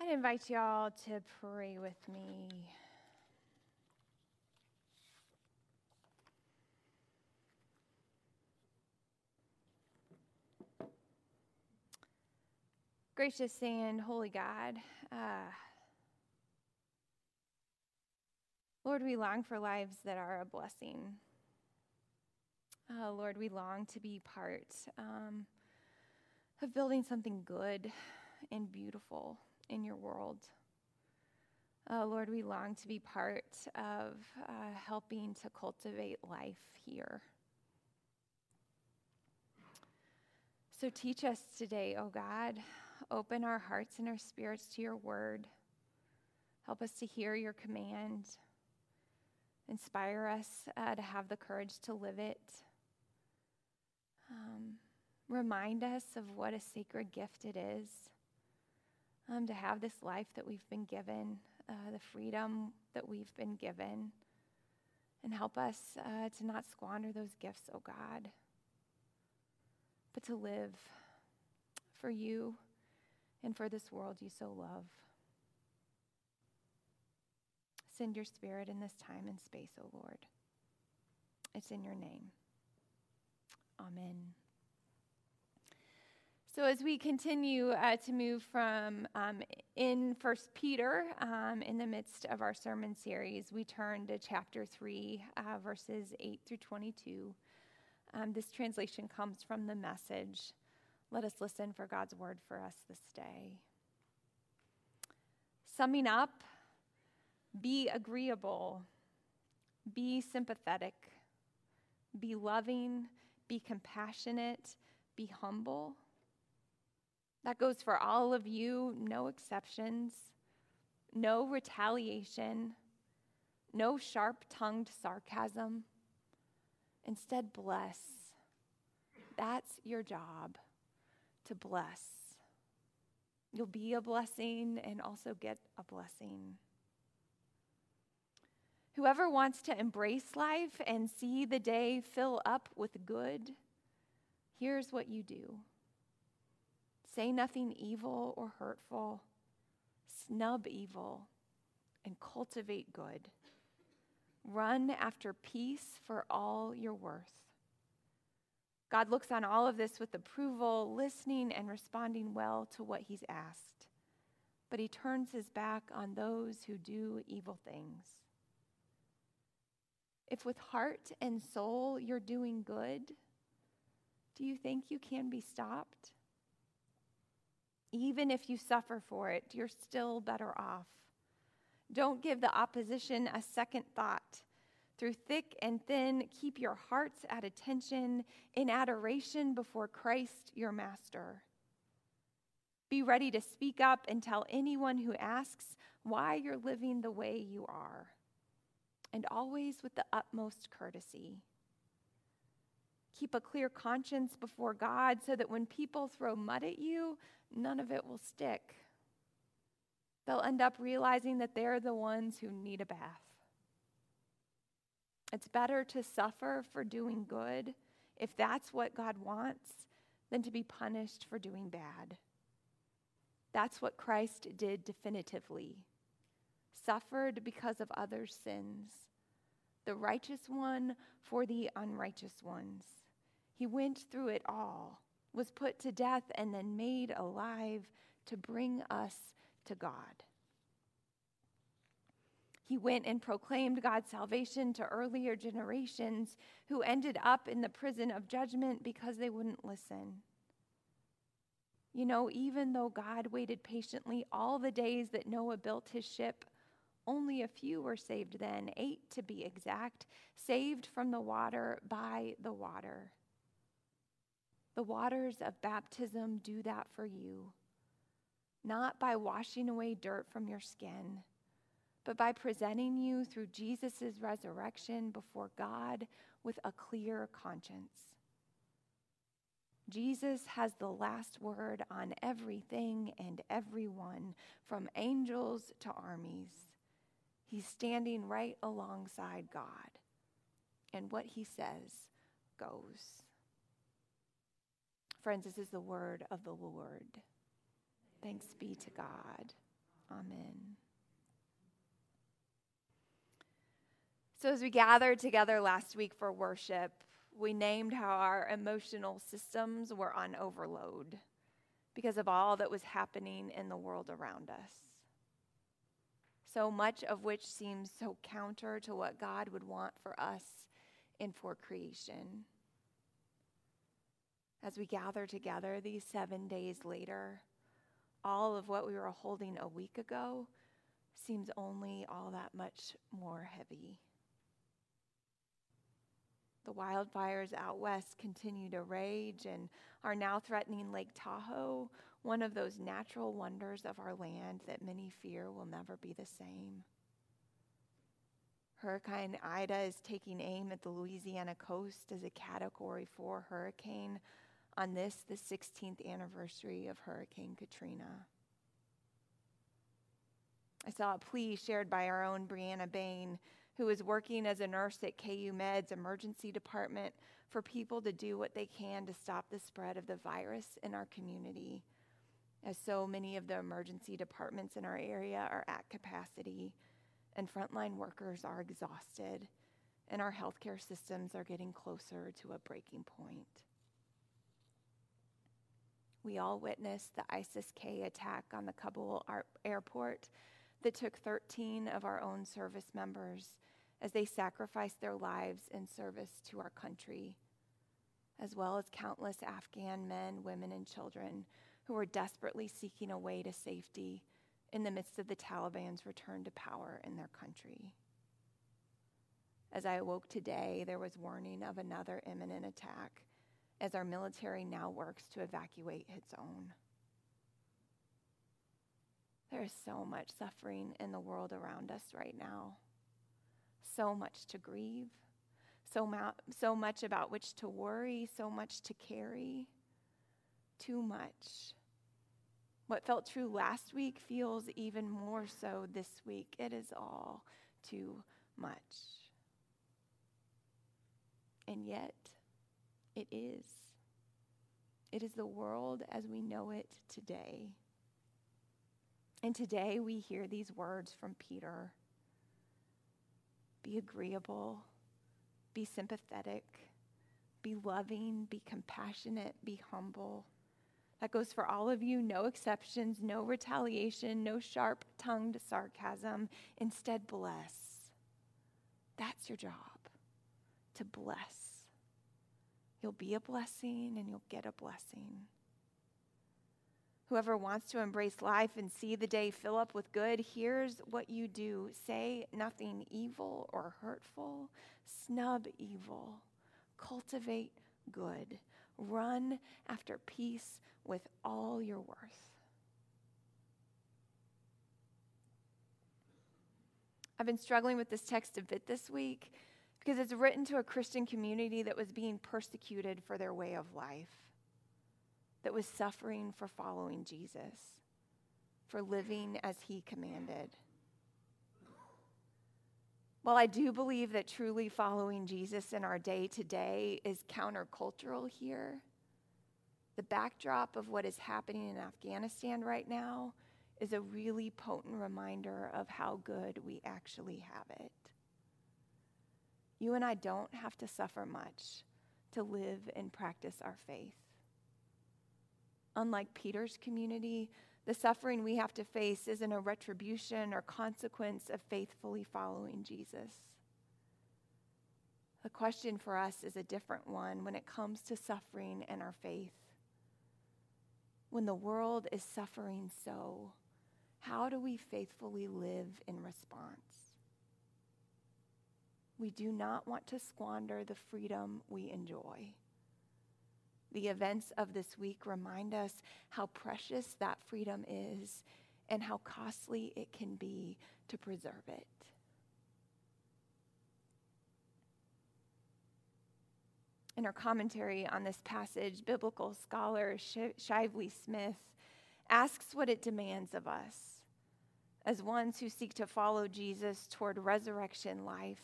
I'd invite y'all to pray with me. Gracious and holy God, uh, Lord, we long for lives that are a blessing. Uh, Lord, we long to be part um, of building something good and beautiful in your world. Uh, Lord, we long to be part of uh, helping to cultivate life here. So teach us today, O oh God. Open our hearts and our spirits to your word. Help us to hear your command. Inspire us uh, to have the courage to live it. Um, remind us of what a sacred gift it is um, to have this life that we've been given, uh, the freedom that we've been given. And help us uh, to not squander those gifts, oh God, but to live for you and for this world you so love. Send your spirit in this time and space, O oh Lord. It's in your name. Amen. So as we continue uh, to move from um, in First Peter, um, in the midst of our sermon series, we turn to chapter three, uh, verses eight through twenty-two. Um, this translation comes from the Message. Let us listen for God's word for us this day. Summing up, be agreeable, be sympathetic, be loving, be compassionate, be humble. That goes for all of you, no exceptions, no retaliation, no sharp tongued sarcasm. Instead, bless. That's your job to bless. You'll be a blessing and also get a blessing. Whoever wants to embrace life and see the day fill up with good, here's what you do say nothing evil or hurtful, snub evil, and cultivate good. Run after peace for all you're worth. God looks on all of this with approval, listening and responding well to what he's asked. But he turns his back on those who do evil things. If with heart and soul you're doing good, do you think you can be stopped? Even if you suffer for it, you're still better off. Don't give the opposition a second thought. Through thick and thin, keep your hearts at attention in adoration before Christ your Master. Be ready to speak up and tell anyone who asks why you're living the way you are, and always with the utmost courtesy. Keep a clear conscience before God so that when people throw mud at you, none of it will stick. They'll end up realizing that they're the ones who need a bath. It's better to suffer for doing good, if that's what God wants, than to be punished for doing bad. That's what Christ did definitively suffered because of others' sins, the righteous one for the unrighteous ones. He went through it all, was put to death, and then made alive to bring us to God. He went and proclaimed God's salvation to earlier generations who ended up in the prison of judgment because they wouldn't listen. You know, even though God waited patiently all the days that Noah built his ship, only a few were saved then, eight to be exact, saved from the water by the water. The waters of baptism do that for you, not by washing away dirt from your skin but by presenting you through Jesus' resurrection before God with a clear conscience. Jesus has the last word on everything and everyone, from angels to armies. He's standing right alongside God, and what he says goes. Friends, this is the word of the Lord. Thanks be to God. Amen. So, as we gathered together last week for worship, we named how our emotional systems were on overload because of all that was happening in the world around us. So much of which seems so counter to what God would want for us and for creation. As we gather together these seven days later, all of what we were holding a week ago seems only all that much more heavy. The wildfires out west continue to rage and are now threatening Lake Tahoe, one of those natural wonders of our land that many fear will never be the same. Hurricane Ida is taking aim at the Louisiana coast as a Category 4 hurricane on this, the 16th anniversary of Hurricane Katrina. I saw a plea shared by our own Brianna Bain who is working as a nurse at KU Med's emergency department for people to do what they can to stop the spread of the virus in our community. As so many of the emergency departments in our area are at capacity, and frontline workers are exhausted, and our healthcare systems are getting closer to a breaking point. We all witnessed the ISIS K attack on the Kabul airport that took 13 of our own service members as they sacrificed their lives in service to our country, as well as countless Afghan men, women, and children who were desperately seeking a way to safety in the midst of the Taliban's return to power in their country. As I awoke today, there was warning of another imminent attack as our military now works to evacuate its own. There is so much suffering in the world around us right now so much to grieve, so, ma- so much about which to worry, so much to carry. Too much. What felt true last week feels even more so this week. It is all too much. And yet, it is. It is the world as we know it today. And today we hear these words from Peter be agreeable, be sympathetic, be loving, be compassionate, be humble. That goes for all of you, no exceptions, no retaliation, no sharp tongued sarcasm. Instead, bless. That's your job, to bless. You'll be a blessing and you'll get a blessing. Whoever wants to embrace life and see the day fill up with good, here's what you do. Say nothing evil or hurtful, snub evil, cultivate good, run after peace with all your worth. I've been struggling with this text a bit this week because it's written to a Christian community that was being persecuted for their way of life that was suffering for following Jesus, for living as he commanded. While I do believe that truly following Jesus in our day to day is countercultural here, the backdrop of what is happening in Afghanistan right now is a really potent reminder of how good we actually have it. You and I don't have to suffer much to live and practice our faith unlike Peter's community, the suffering we have to face isn't a retribution or consequence of faithfully following Jesus. The question for us is a different one when it comes to suffering and our faith. When the world is suffering so, how do we faithfully live in response? We do not want to squander the freedom we enjoy. The events of this week remind us how precious that freedom is and how costly it can be to preserve it. In her commentary on this passage, biblical scholar Shively Smith asks what it demands of us as ones who seek to follow Jesus toward resurrection life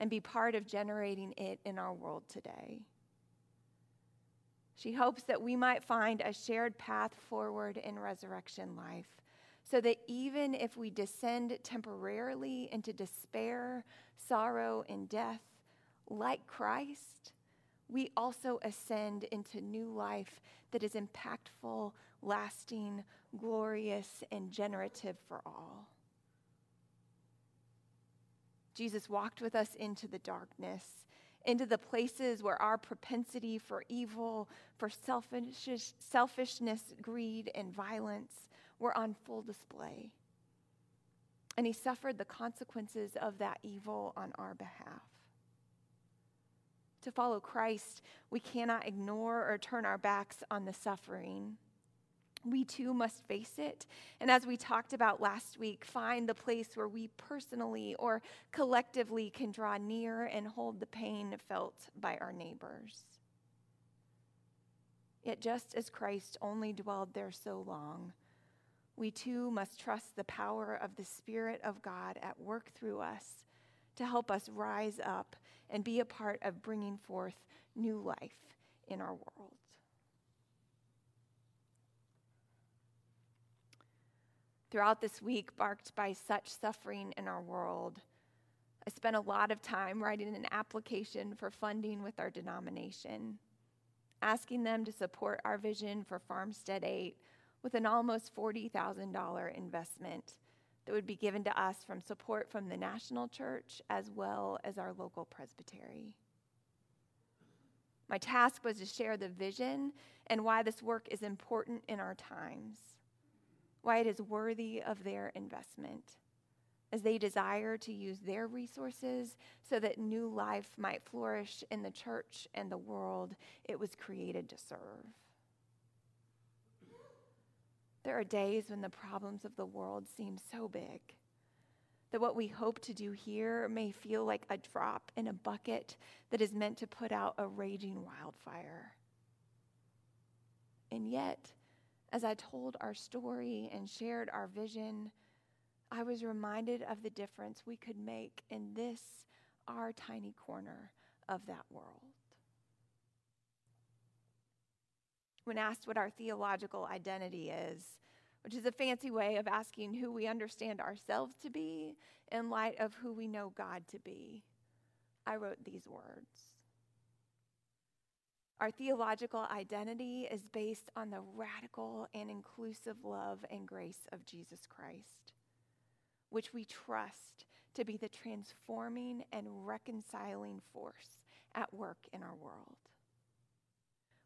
and be part of generating it in our world today. She hopes that we might find a shared path forward in resurrection life so that even if we descend temporarily into despair, sorrow, and death, like Christ, we also ascend into new life that is impactful, lasting, glorious, and generative for all. Jesus walked with us into the darkness, into the places where our propensity for evil, for selfish, selfishness, greed, and violence were on full display. And he suffered the consequences of that evil on our behalf. To follow Christ, we cannot ignore or turn our backs on the suffering. We too must face it. And as we talked about last week, find the place where we personally or collectively can draw near and hold the pain felt by our neighbors. Yet, just as Christ only dwelled there so long, we too must trust the power of the Spirit of God at work through us to help us rise up and be a part of bringing forth new life in our world. Throughout this week, marked by such suffering in our world, I spent a lot of time writing an application for funding with our denomination, asking them to support our vision for Farmstead 8 with an almost $40,000 investment that would be given to us from support from the national church as well as our local presbytery. My task was to share the vision and why this work is important in our times why it is worthy of their investment as they desire to use their resources so that new life might flourish in the church and the world it was created to serve. There are days when the problems of the world seem so big that what we hope to do here may feel like a drop in a bucket that is meant to put out a raging wildfire. And yet, as I told our story and shared our vision, I was reminded of the difference we could make in this, our tiny corner of that world. When asked what our theological identity is, which is a fancy way of asking who we understand ourselves to be in light of who we know God to be, I wrote these words our theological identity is based on the radical and inclusive love and grace of Jesus Christ, which we trust to be the transforming and reconciling force at work in our world.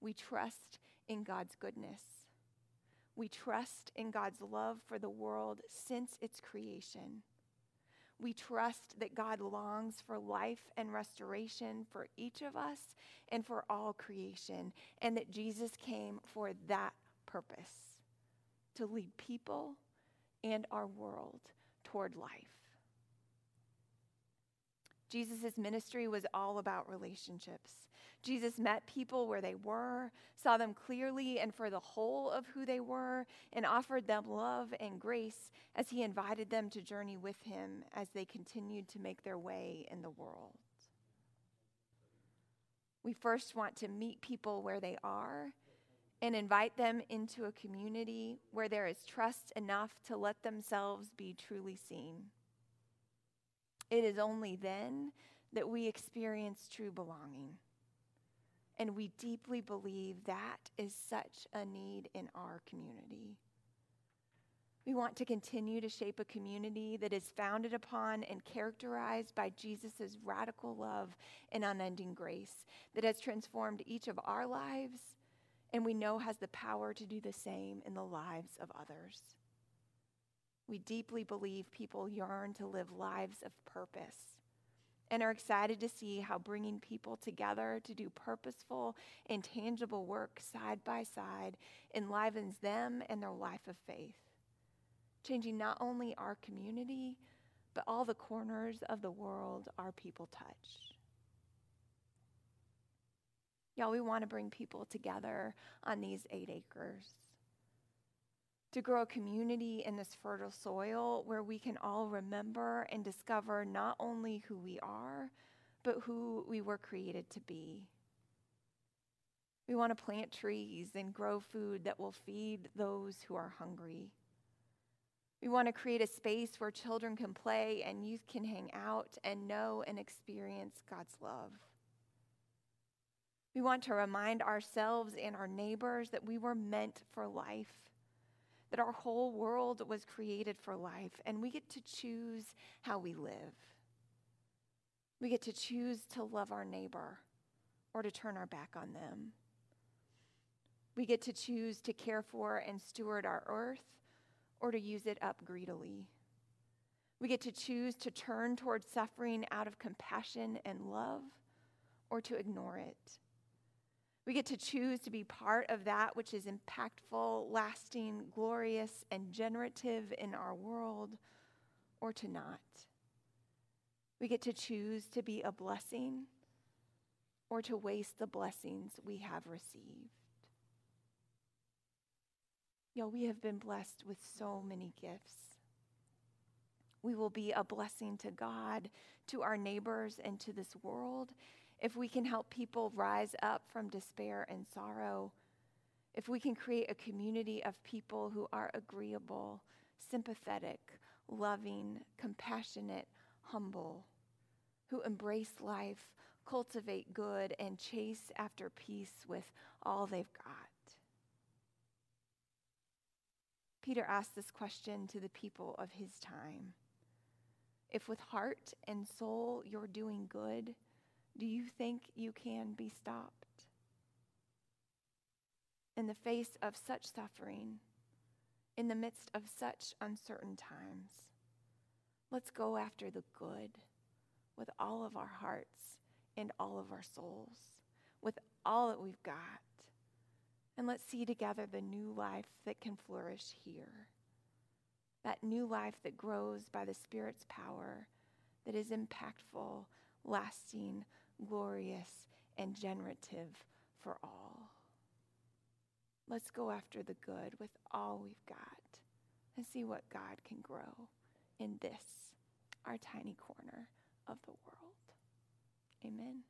We trust in God's goodness. We trust in God's love for the world since its creation. We trust that God longs for life and restoration for each of us and for all creation, and that Jesus came for that purpose to lead people and our world toward life. Jesus' ministry was all about relationships. Jesus met people where they were, saw them clearly and for the whole of who they were, and offered them love and grace as he invited them to journey with him as they continued to make their way in the world. We first want to meet people where they are and invite them into a community where there is trust enough to let themselves be truly seen. It is only then that we experience true belonging. And we deeply believe that is such a need in our community. We want to continue to shape a community that is founded upon and characterized by Jesus' radical love and unending grace that has transformed each of our lives and we know has the power to do the same in the lives of others. We deeply believe people yearn to live lives of purpose and are excited to see how bringing people together to do purposeful and tangible work side by side enlivens them and their life of faith, changing not only our community, but all the corners of the world our people touch. Y'all, we want to bring people together on these eight acres to grow a community in this fertile soil where we can all remember and discover not only who we are, but who we were created to be. We want to plant trees and grow food that will feed those who are hungry. We want to create a space where children can play and youth can hang out and know and experience God's love. We want to remind ourselves and our neighbors that we were meant for life, that our whole world was created for life, and we get to choose how we live. We get to choose to love our neighbor or to turn our back on them. We get to choose to care for and steward our earth or to use it up greedily. We get to choose to turn towards suffering out of compassion and love or to ignore it. We get to choose to be part of that which is impactful, lasting, glorious, and generative in our world, or to not. We get to choose to be a blessing or to waste the blessings we have received. Yo, we have been blessed with so many gifts. We will be a blessing to God, to our neighbors, and to this world if we can help people rise up from despair and sorrow, if we can create a community of people who are agreeable, sympathetic, loving, compassionate, humble, who embrace life, cultivate good, and chase after peace with all they've got. Peter asked this question to the people of his time. If with heart and soul you're doing good, do you think you can be stopped? In the face of such suffering, in the midst of such uncertain times, let's go after the good with all of our hearts and all of our souls, with all that we've got. And let's see together the new life that can flourish here. That new life that grows by the Spirit's power, that is impactful, lasting, glorious, and generative for all. Let's go after the good with all we've got and see what God can grow in this, our tiny corner of the world. Amen.